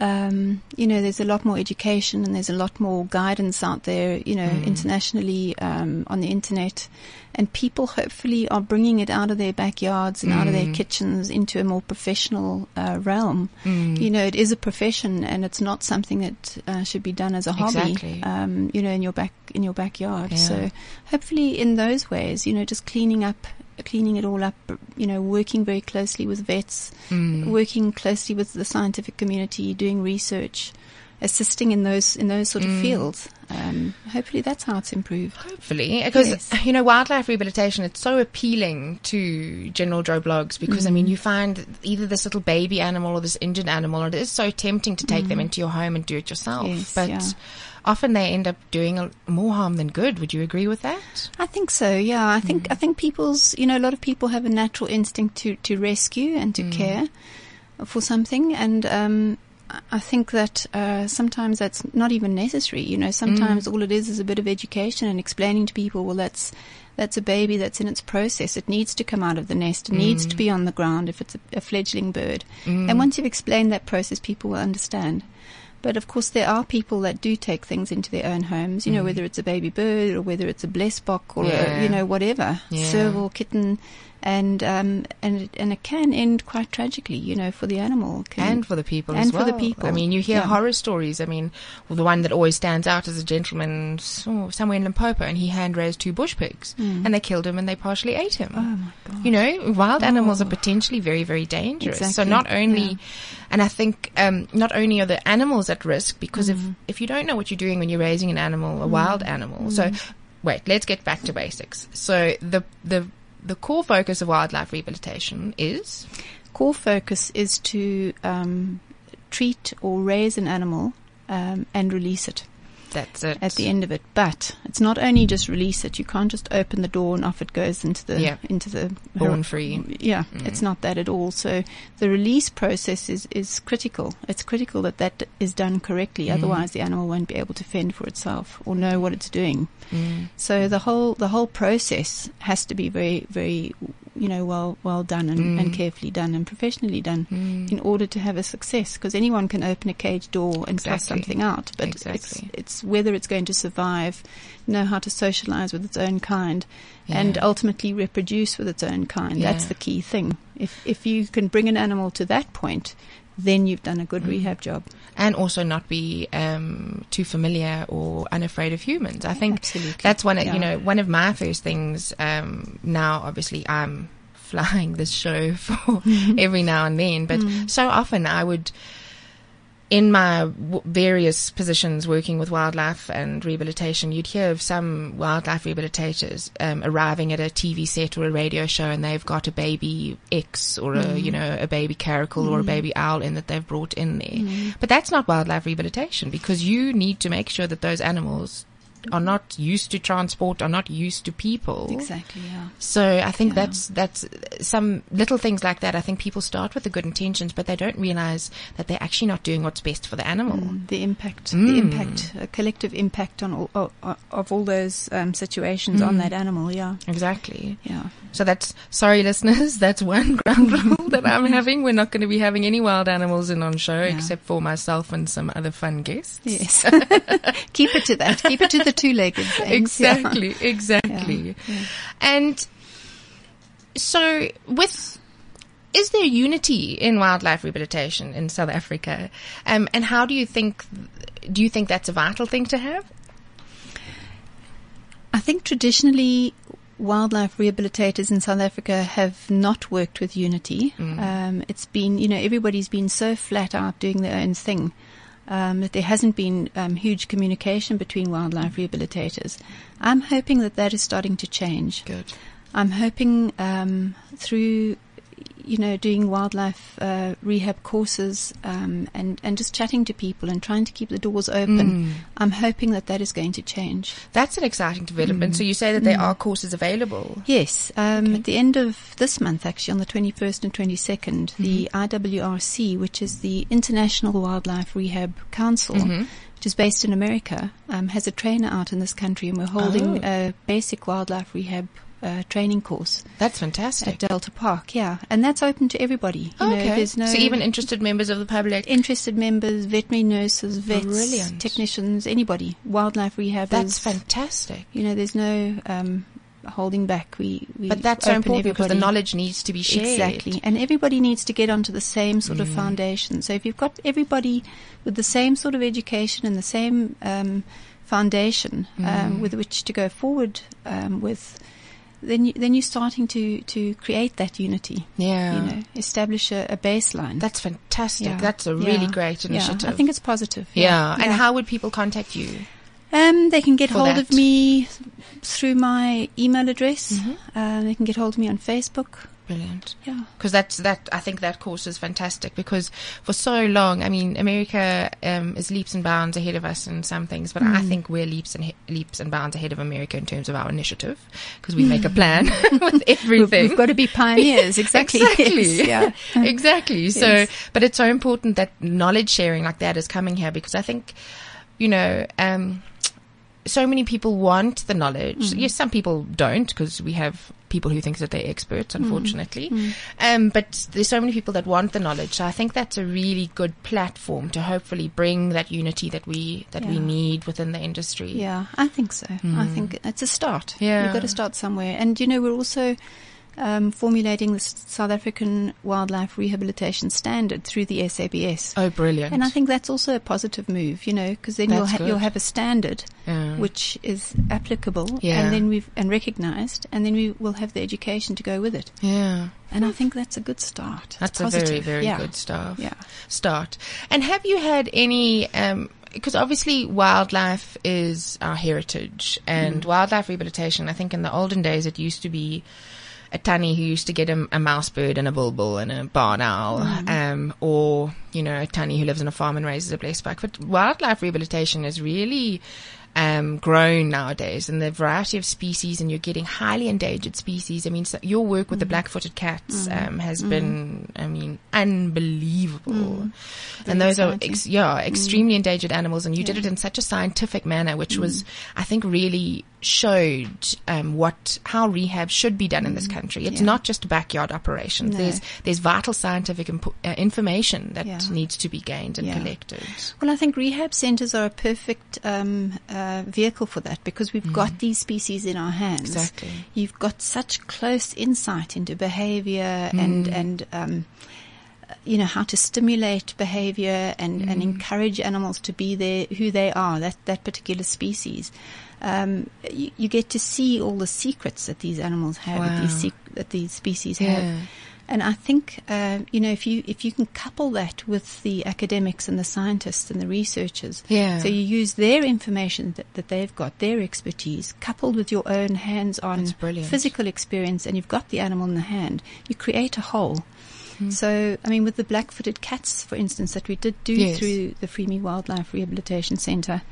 um, you know, there's a lot more education and there's a lot more guidance out there, you know, internationally um, on the internet, and people hopefully are bringing it out of their backyards and out of their kitchens into a more professional uh, realm. You know, it is a profession and it's not something that uh, should be done as a hobby. Exactly. Um, you know, in your back in your backyard. Yeah. So hopefully, in those ways, you know, just cleaning up cleaning it all up, you know, working very closely with vets, working closely with the scientific community, doing research, assisting in those in those sort of fields. Um, hopefully, that's how it's improved. Hopefully, because Yes. you know, wildlife rehabilitation, it's so appealing to general Joe Bloggs because I mean, Mm-hmm. you find either this little baby animal or this injured animal, and it is so tempting to take them into your home and do it yourself. Yes, but yeah. Often they end up doing more harm than good. Would you agree with that? I think so. Yeah, I think mm. I think people's you know a lot of people have a natural instinct to to rescue and to mm. care for something, and um, I- think that uh, sometimes that's not even necessary. You know, sometimes mm. all it is is a bit of education and explaining to people, well, that's that's a baby that's in its process. It needs to come out of the nest. It needs to be on the ground if it's a, a fledgling bird. And once you've explained that process, people will understand. But of course, there are people that do take things into their own homes. You know, mm. whether it's a baby bird or whether it's a blessbok or Yeah. a, you know whatever Yeah. serval kitten, and um and it, and it can end quite tragically. You know, for the animal Can- And for the people and as for the people. I mean, you hear Yeah. horror stories. I mean, well, the one that always stands out is a gentleman oh, somewhere in Limpopo, and he hand raised two bush pigs, and they killed him and they partially ate him. Mm. Oh my god! You know, wild animals are Oh. potentially very, very dangerous. So not only, yeah. and I think, um, not only are the animals at risk because Mm-hmm. if, if you don't know what you're doing when you're raising an animal, a wild animal. So Mm-hmm. wait, let's get back to basics. So the, the, the core focus of wildlife rehabilitation is? Core focus is to um, treat or raise an animal um, and release it That's it. at the end of it. But it's not only just release it. You can't just open the door and off it goes into the Yeah. into the Born free. Yeah, Mm. it's not that at all. So the release process is is critical. It's critical that that is done correctly. Mm. Otherwise, the animal won't be able to fend for itself or know what it's doing. Mm. So the whole the whole process has to be very very you know well well done and, and Mm. carefully done and professionally done Mm. in order to have a success because anyone can open a cage door and Exactly. something out but Exactly. it's it's whether it's going to survive know how to socialize with its own kind and ultimately reproduce with its own kind that's the key thing if if you can bring an animal to that point then you've done a good Mm. rehab job and also not be um, too familiar or unafraid of humans. I think Absolutely. that's one. Of, Yeah. You know, one of my first things. Um, now, obviously, I'm flying this show for every now and then, but so often I would. In my w- various positions working with wildlife and rehabilitation, you'd hear of some wildlife rehabilitators um, arriving at a TV set or a radio show, and they've got a baby X or a you mm. know a baby caracal or a mm. baby owl in that they've brought in there. Mm. But that's not wildlife rehabilitation because you need to make sure that those animals are not used to transport, are not used to people. exactly yeah So I think Yeah. that's that's some little things like that. I think people start with the good intentions, but they don't realize that they're actually not doing what's best for the animal. Mm, the impact, Mm. the impact, a collective impact on all, of, of all those um, situations on Mm. that animal. Yeah, Exactly. yeah. So that's sorry, listeners. That's one ground rule that I'm having. We're not going to be having any wild animals in on show Yeah. except for myself and some other fun guests. Yes. Keep it to that. Keep it to the two-legged things. exactly, exactly. Yeah. And so, with is there unity in wildlife rehabilitation in South Africa? Um, and how do you think? Do you think that's a vital thing to have? I think traditionally wildlife rehabilitators in South Africa have not worked with unity. Um, it's been, you know, everybody's been so flat out doing their own thing um, that there hasn't been um, huge communication between wildlife rehabilitators. I'm hoping that that is starting to change. Good. I'm hoping um, through, you know, doing wildlife uh, rehab courses um, and and just chatting to people and trying to keep the doors open. I'm hoping that that is going to change. That's an exciting development. So you say that there are courses available. Yes, um, at the end of this month, actually, on the 21st and 22nd, the IWRC, which is the International Wildlife Rehab Council, which is based in America, um, has a trainer out in this country, and we're holding Oh. a basic wildlife rehab uh, training course That's fantastic. at. Delta Park. Yeah, and that's open to everybody. You know, okay. there's no so even interested members of the public. interested members, veterinary nurses, vets, Brilliant. technicians, anybody, wildlife rehabbers. That's fantastic. You know, there's no um, holding back. We, we But that's so open important because the knowledge needs to be shared. Exactly. And everybody needs to get onto the same sort of Mm. foundation. So if you've got everybody with the same sort of education and the same um, foundation Mm. um, with which to go forward um, with, then you, then you're starting to, to create that unity. Yeah. You know, establish a, a baseline. That's fantastic. Yeah. That's a Yeah. really great Yeah. initiative. I think it's positive. yeah. And how would people contact you? Um, they can get hold that? of me through my email address. Mhm. Uh, they can get hold of me on Facebook. Brilliant. Yeah. Because that's that. I think that course is fantastic because for so long, I mean, America um, is leaps and bounds ahead of us in some things, but Mm. I think we're leaps and he- leaps and bounds ahead of America in terms of our initiative because we make a plan with everything. we've got to be pioneers. Exactly. Exactly. Yes, yeah. exactly. So, Yes. but it's so important that knowledge sharing like that is coming here because I think, you know, um, so many people want the knowledge. Mm-hmm. Yes, some people don't because we have people who think that they're experts, Mm-hmm. unfortunately. Um, but there's so many people that want the knowledge. So I think that's a really good platform to hopefully bring that unity that we that we need within the industry. Yeah, I think so. I think it's a start. Yeah. You've got to start somewhere. And, you know, we're also um, formulating the South African Wildlife Rehabilitation Standard through the SABS. Oh, brilliant! And I think that's also a positive move, you know, because then you'll, ha- you'll have a standard Yeah. which is applicable Yeah. and then we've and recognized and then we will have the education to go with it. yeah. And I think that's a good start. It's That's a positive. very, very yeah. good stuff. Yeah. Start. And have you had any, um, because obviously wildlife is our heritage and Mm. wildlife rehabilitation, I think in the olden days it used to be a tunny who used to get a, a mouse bird and a bulbul and a barn owl, mm-hmm. um, or you know a tunny who lives on a farm and raises a blesbok. But wildlife rehabilitation is really um, grown nowadays and the variety of species and you're getting highly endangered species. I mean, so your work with the mm-hmm. black-footed cats mm-hmm. um, has been, I mean, unbelievable. Mm. And those are, ex- yeah, extremely mm. endangered animals. And you did it in such a scientific manner, which mm. was, I think, really showed um, what how rehab should be done in this country. It's Yeah. not just a backyard operation. No. There's there's vital scientific impo- uh, information that Yeah. needs to be gained and Yeah. collected. Well, I think rehab centres are a perfect um, uh, vehicle for that because we've got these species in our hands. Exactly. You've got such close insight into behaviour and and um, you know how to stimulate behaviour and, and encourage animals to be there who they are that that particular species. Um, you, you get to see all the secrets that these animals have, that these sec- that these species Yeah. have. And I think, uh, you know, if you if you can couple that with the academics and the scientists and the researchers, Yeah. so you use their information that, that they've got, their expertise, coupled with your own hands-on physical experience, and you've got the animal in the hand, you create a whole. Hmm. So, I mean, with the black-footed cats, for instance, that we did do Yes. through the FreeMe Wildlife Rehabilitation Centre,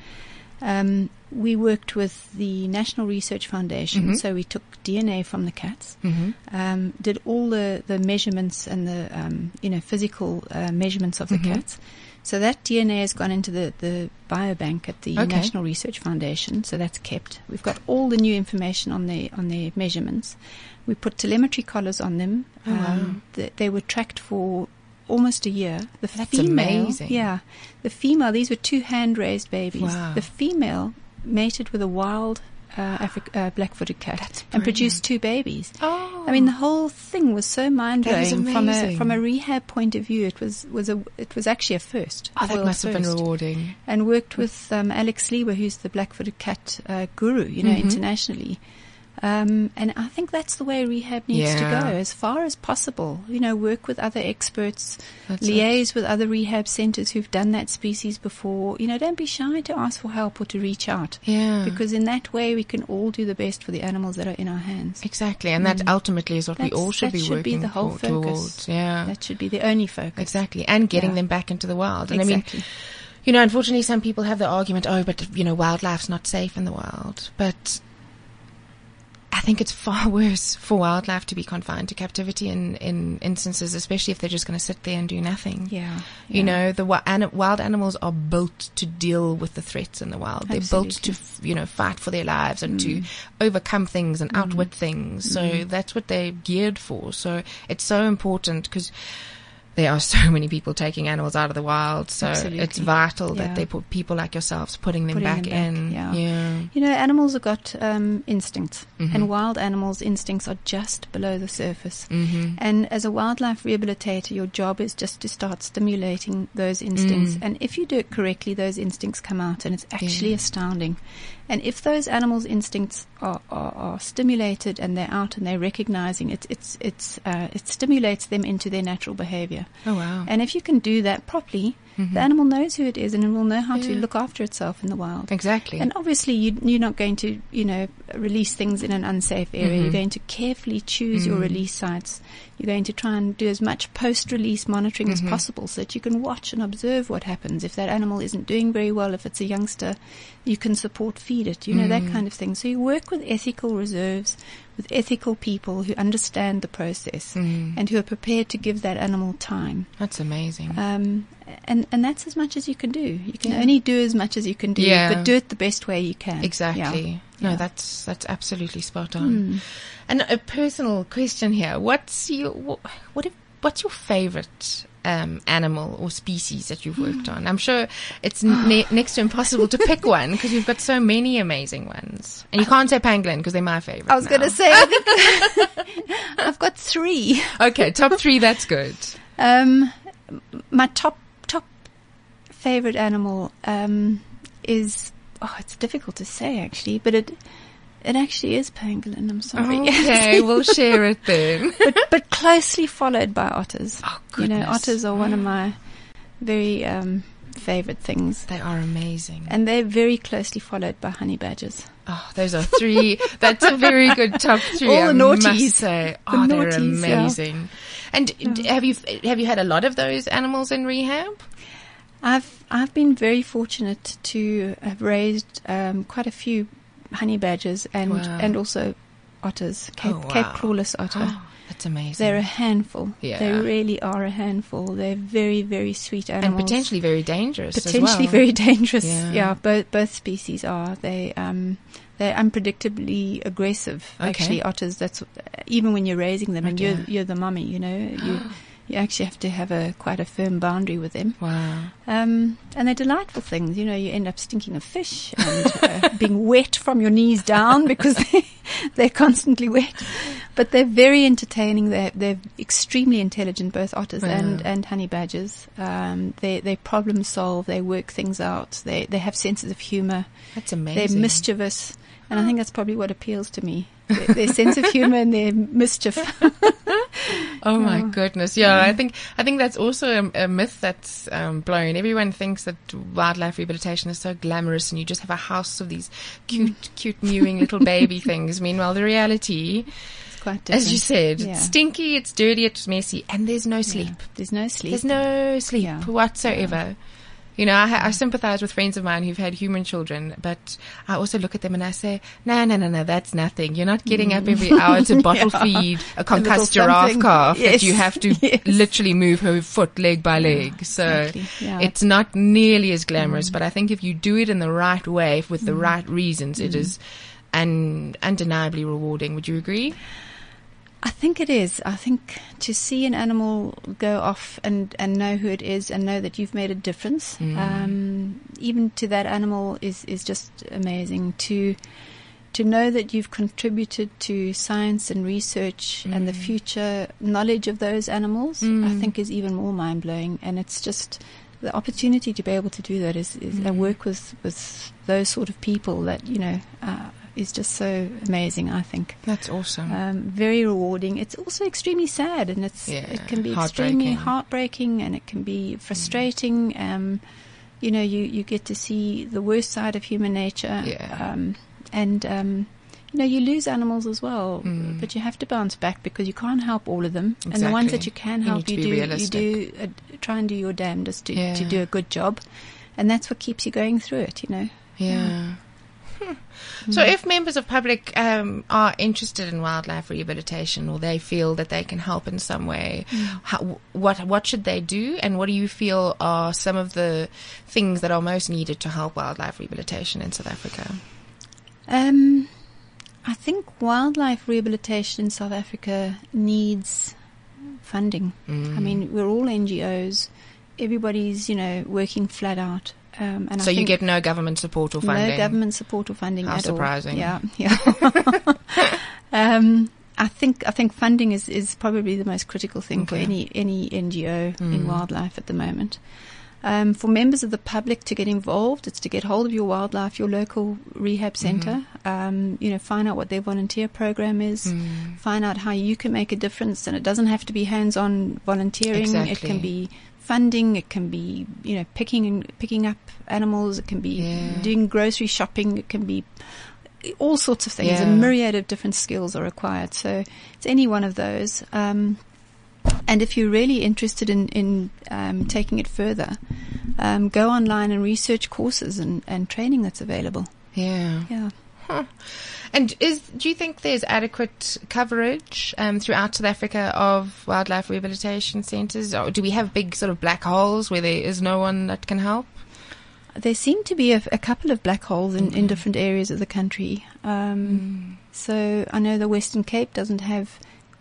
um, we worked with the National Research Foundation. Mhm. So we took DNA from the cats, Mm-hmm. um, did all the, the measurements and the um, you know physical uh, measurements of the Mhm. cats. So that DNA has gone into the, the biobank at the Okay. National Research Foundation. So that's kept. We've got all the new information on the on their measurements. We put telemetry collars on them. Oh, wow. th- they were tracked for almost a year. The That's female, amazing. yeah, the female. These were two hand raised babies. Wow. The female mated with a wild uh, Afri- uh, black-footed cat and produced two babies. Oh, I mean, the whole thing was so mind-blowing from a from a rehab point of view. It was was a it was actually a first. oh, that must have been rewarding. And worked with um, Alex Sliwa, who's the black-footed cat uh, guru, you know, Mhm. internationally. Um, and I think that's the way rehab needs to go, as far as possible. You know, work with other experts, That's it. liaise with other rehab centres who've done that species before. You know, don't be shy to ask for help or to reach out, Yeah, because in that way we can all do the best for the animals that are in our hands. exactly, and that ultimately is what we Mm. That's- all should that be should be working the whole for- focus. towards. Yeah, That should be the only focus. exactly, and getting Yeah. them back into the wild. And I mean, you know, unfortunately, some people have the argument, oh, but you know, wildlife's not safe in the wild. But I think it's far worse for wildlife to be confined to captivity in, in instances, especially if they're just going to sit there and do nothing. yeah. You yeah. know, the wi- wild animals are built to deal with the threats in the wild. They're built to, you know, fight for their lives and to Mm. overcome things and outwit things. So that's what they're geared for. So it's so important because there are so many people taking animals out of the wild. So Absolutely. it's vital Yeah. that they put people like yourselves putting them Putting back them back, in. yeah. yeah. You know, animals have got um, instincts, Mhm. and wild animals' instincts are just below the surface. Mm-hmm. And as a wildlife rehabilitator, your job is just to start stimulating those instincts. Mm. And if you do it correctly, those instincts come out, and it's actually Yeah. astounding. And if those animals' instincts are, are, are stimulated and they're out and they're recognizing it, it's it's uh, it stimulates them into their natural behavior. Oh wow. And if you can do that properly, Mhm. the animal knows who it is and it will know how to look after itself in the wild. exactly. And obviously, you, you're not going to, you know, release things in an unsafe area. Mhm. You're going to carefully choose your Mm. release sites. You're going to try and do as much post-release monitoring as possible, so that you can watch and observe what happens. If that animal isn't doing very well, if it's a youngster, you can support feed it. You know that Mm. kind of thing. So you work with ethical reserves, with ethical people who understand the process Mm. and who are prepared to give that animal time. That's amazing. Um, and and that's as much as you can do. You can Yeah. only do as much as you can do, Yeah. but do it the best way you can. Exactly. No, Yeah. that's that's absolutely spot on. Mm. And a personal question here: What's your what? If, what's your favorite um, animal or species that you've worked on? I'm sure it's ne- next to impossible to pick one because you've got so many amazing ones, and you can't say pangolin because they're my favorite. I was going to say, I think I've got three. okay, top three. That's good. Um, my top top favorite animal um, is oh, it's difficult to say actually, but it it actually is pangolin. I'm sorry. Okay, we'll share it then. but but closely followed by otters. Oh goodness. you know, otters are one of my very um, favorite things. They are amazing. And they're very closely followed by honey badgers. Oh, those are three. that's a very good top three. All the I naughties. Must say. The Oh, they're naughties, yeah. amazing. And d have you have you had a lot of those animals in rehab? I've I've been very fortunate to have raised um, quite a few honey badgers and Wow. and also otters, Cape, Oh, Cape clawless otter. Oh, that's amazing. They're a handful. Yeah. They really are a handful. They're very, very sweet animals. and potentially very dangerous. as potentially well. very dangerous. Yeah. Yeah. both both species are. They um they're unpredictably aggressive. Okay. Actually, otters. That's even when you're raising them, and Okay. you're you're the mummy. You know, you you actually have to have a quite a firm boundary with them. Wow. Um, and they're delightful things. You know, you end up stinking of fish and uh, being wet from your knees down because they, they're constantly wet. But they're very entertaining. They're, they're extremely intelligent, both otters and, and honey badgers. Um, they, they problem solve. They work things out. They, they have senses of humor. That's amazing. They're mischievous. And I think that's probably what appeals to me. Their, their sense of humor and their mischief. Oh my goodness! Yeah, I think I think that's also a, a myth that's um, blown. Everyone thinks that wildlife rehabilitation is so glamorous, and you just have a house of these cute, cute mewing little baby things. Meanwhile, the reality, It's quite different. as you said, Yeah. it's stinky, it's dirty, it's messy, and there's no sleep. Yeah. There's no sleep. There's no sleep Yeah. whatsoever. You know, I, I sympathize with friends of mine who've had human children, but I also look at them and I say, no, no, no, no, that's nothing. You're not getting up every hour to bottle Mm. Yeah. feed a concussed giraffe something. calf that you have to Yes. literally move her foot leg by leg. So exactly. Yeah. it's not nearly as Mm. glamorous, but I think if you do it in the right way with the right reasons, Mm. it is un- undeniably rewarding. Would you agree? I think it is. I think to see an animal go off and, and know who it is and know that you've made a difference, Mm. um, even to that animal is, is just amazing. To to know that you've contributed to science and research and the future knowledge of those animals, I Mm. think is even more mind blowing. And it's just the opportunity to be able to do that is, is and work with, with those sort of people that you know uh, is just so amazing. I think That's awesome. um, very rewarding. It's also extremely sad, and it's Yeah, it can be heartbreaking. extremely heartbreaking, and it can be frustrating. Um, you know, you you get to see the worst side of human nature, Yeah. um, and um, you know you lose animals as well, Mm. but you have to bounce back because you can't help all of them, and the ones that you can help, to you do realistic. you do uh, try and do your damnedest to Yeah. to do a good job, and that's what keeps you going through it. You know. Yeah. Hmm. So, if members of public um, are interested in wildlife rehabilitation, or they feel that they can help in some way, how, what what should they do, and what do you feel are some of the things that are most needed to help wildlife rehabilitation in South Africa? Um, I think wildlife rehabilitation in South Africa needs funding. Mm. I mean, we're all NGOs. Everybody's, you know, working flat out. Um, and so you get no government support or funding. no government support or funding How at surprising. all. Yeah, yeah. um, I think I think funding is, is probably the most critical thing for any any NGO in Mm. wildlife at the moment. Um, for members of the public to get involved, it's to get hold of your wildlife, your local rehab center. Um, you know, find out what their volunteer program is. Mm. Find out how you can make a difference, and it doesn't have to be hands-on volunteering. It can be funding. It can be you know picking and picking up animals. It can be Yeah. doing grocery shopping. It can be all sorts of things. Yeah. A myriad of different skills are required. So it's any one of those. Um, and if you're really interested in, in um, taking it further, um, go online and research courses and, and training that's available. Yeah. Yeah. And is do you think there's adequate coverage um, throughout South Africa of wildlife rehabilitation centres, or do we have big sort of black holes where there is no one that can help? There seem to be a, a couple of black holes in, in different areas of the country. Um, So I know the Western Cape doesn't have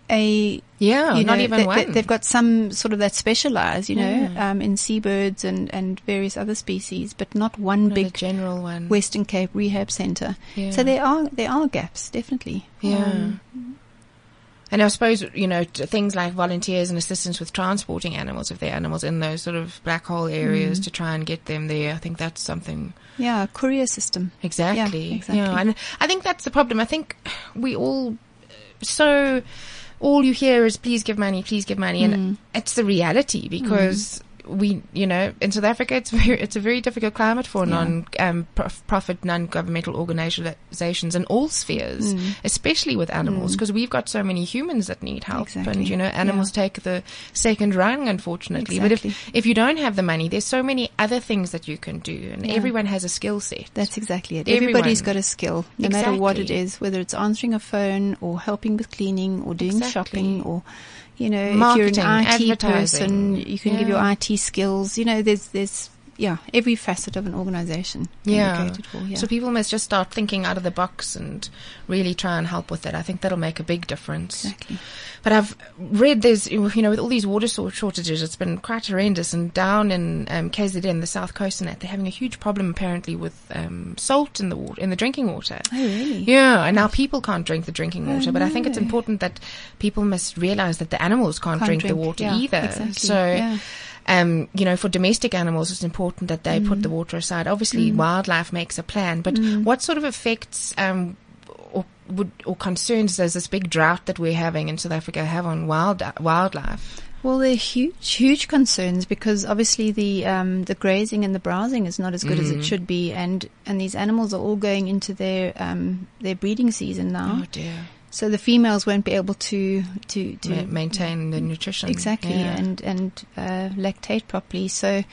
a Yeah, you not even they, one. They, have got some sort of that specialize, you know, Yeah. um, in seabirds and, and various other species, but not one Not big general one. Western Cape rehab center. Yeah. So there are there are gaps, definitely. Yeah. Um, and I suppose you know things like volunteers and assistance with transporting animals if there are animals in those sort of black hole areas Mm. to try and get them there. I think that's something yeah, courier system. Exactly. Yeah, exactly. and I think that's the problem. I think we all so all you hear is please give money, please give money, and Mm. it's the reality because we, you know, in South Africa, it's very, it's a very difficult climate for non um, profit, non-governmental organizations in all spheres, Mm. especially with animals, because we've got so many humans that need help, Exactly. and you know, animals take the second rung, unfortunately. But if if you don't have the money, there's so many other things that you can do, and Yeah. everyone has a skill set. That's exactly it. Everyone. Everybody's got a skill, no matter what it is, whether it's answering a phone or helping with cleaning or doing Exactly. shopping or, you know, Marketing, if you're an IT person, you can give your IT skills. You know, there's, there's, yeah, every facet of an organization Yeah. for. Yeah. So people must just start thinking out of the box and really try and help with it. I think that'll make a big difference. exactly. But I've read there's, you know, with all these water shortages, it's been quite horrendous. And down in um, KZN, the south coast, and that they're having a huge problem apparently with um, salt in the water, in the drinking water. Oh, really? Yeah, and now people can't drink the drinking Oh, water, but I think it's important that people must realize that the animals can't, Can't drink, the water yeah, either. exactly, So, yeah. Um, you know, for domestic animals, it's important that they put the water aside. Obviously, wildlife makes a plan, but what sort of effects um, or would or concerns does this big drought that we're having in South Africa have on wild wildlife? Well, they're huge, huge concerns because obviously the um, the grazing and the browsing is not as good Mm. as it should be, and and these animals are all going into their um, their breeding season now. Oh dear, So the females won't be able to to, to Ma- maintain the nutrition exactly Yeah. and and uh, lactate properly. So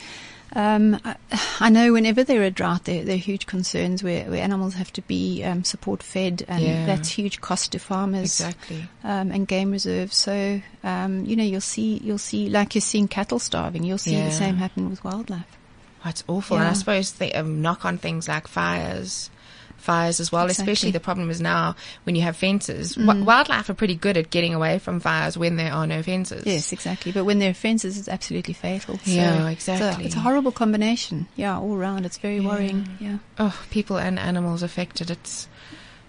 um, I, I know whenever there are drought, there, there are huge concerns where, where animals have to be um, support fed, and Yeah. that's huge cost to farmers exactly. um, and game reserves. So um, you know you'll see you'll see like you're seeing cattle starving. You'll see Yeah. the same happen with wildlife. Oh, it's awful. And I suppose they um, knock on things like fires, fires as well. Exactly. Especially the problem is now when you have fences. Wi- mm. wildlife are pretty good at getting away from fires when there are no fences. Yes, exactly. But when there are fences, it's absolutely fatal. So Yeah, exactly. It's a, horrible combination. Yeah, all round. It's very worrying. Yeah. Oh, people and animals affected. It's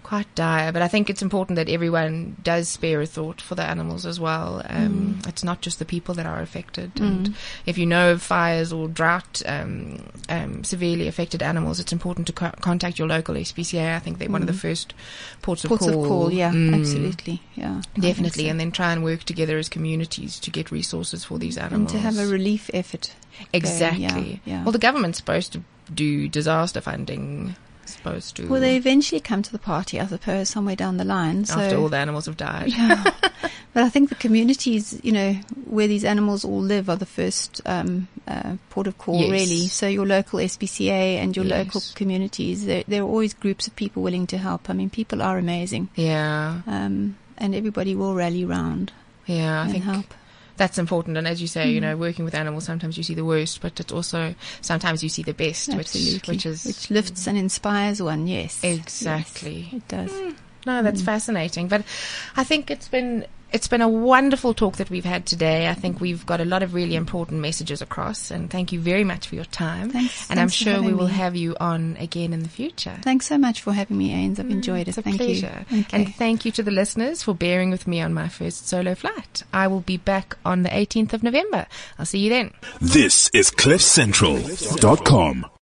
quite dire, but I think it's important that everyone does spare a thought for the animals as well. Um, It's not just the people that are affected. And if you know of fires or drought um, um, severely affected animals, it's important to co- contact your local SPCA. I think they're one of the first ports of call. Ports of call. Yeah, Mm, absolutely. Yeah, Definitely, so. and then try and work together as communities to get resources for these animals and to have a relief effort. exactly. yeah, yeah. Well, the government's supposed to do disaster funding. Supposed to. Well, they eventually come to the party, I suppose, somewhere down the line. So, after all the animals have died. yeah. but I think the communities, you know, where these animals all live, are the first um, uh, port of call, Yes. really. So your local SPCA and your local communities, there, there are always groups of people willing to help. I mean, people are amazing, Yeah, um, and everybody will rally round yeah. I and think help. That's important. And as you say, you Mm. know, working with animals, sometimes you see the worst, but it's also sometimes you see the best, Absolutely, which which is which lifts and inspires one. Yes, Exactly. Yes, it does. no, that's Mm. fascinating. But I think it's been it's been a wonderful talk that we've had today. I think we've got a lot of really important messages across, and thank you very much for your time. Thanks- and I'm sure we will me. have you on again in the future. Thanks so much for having me, Ains. I've enjoyed Mm, It's it. a Thank pleasure. you. Okay. And thank you to the listeners for bearing with me on my first solo flight. I will be back on the 18th of November. I'll see you then. This is CliffCentral.com.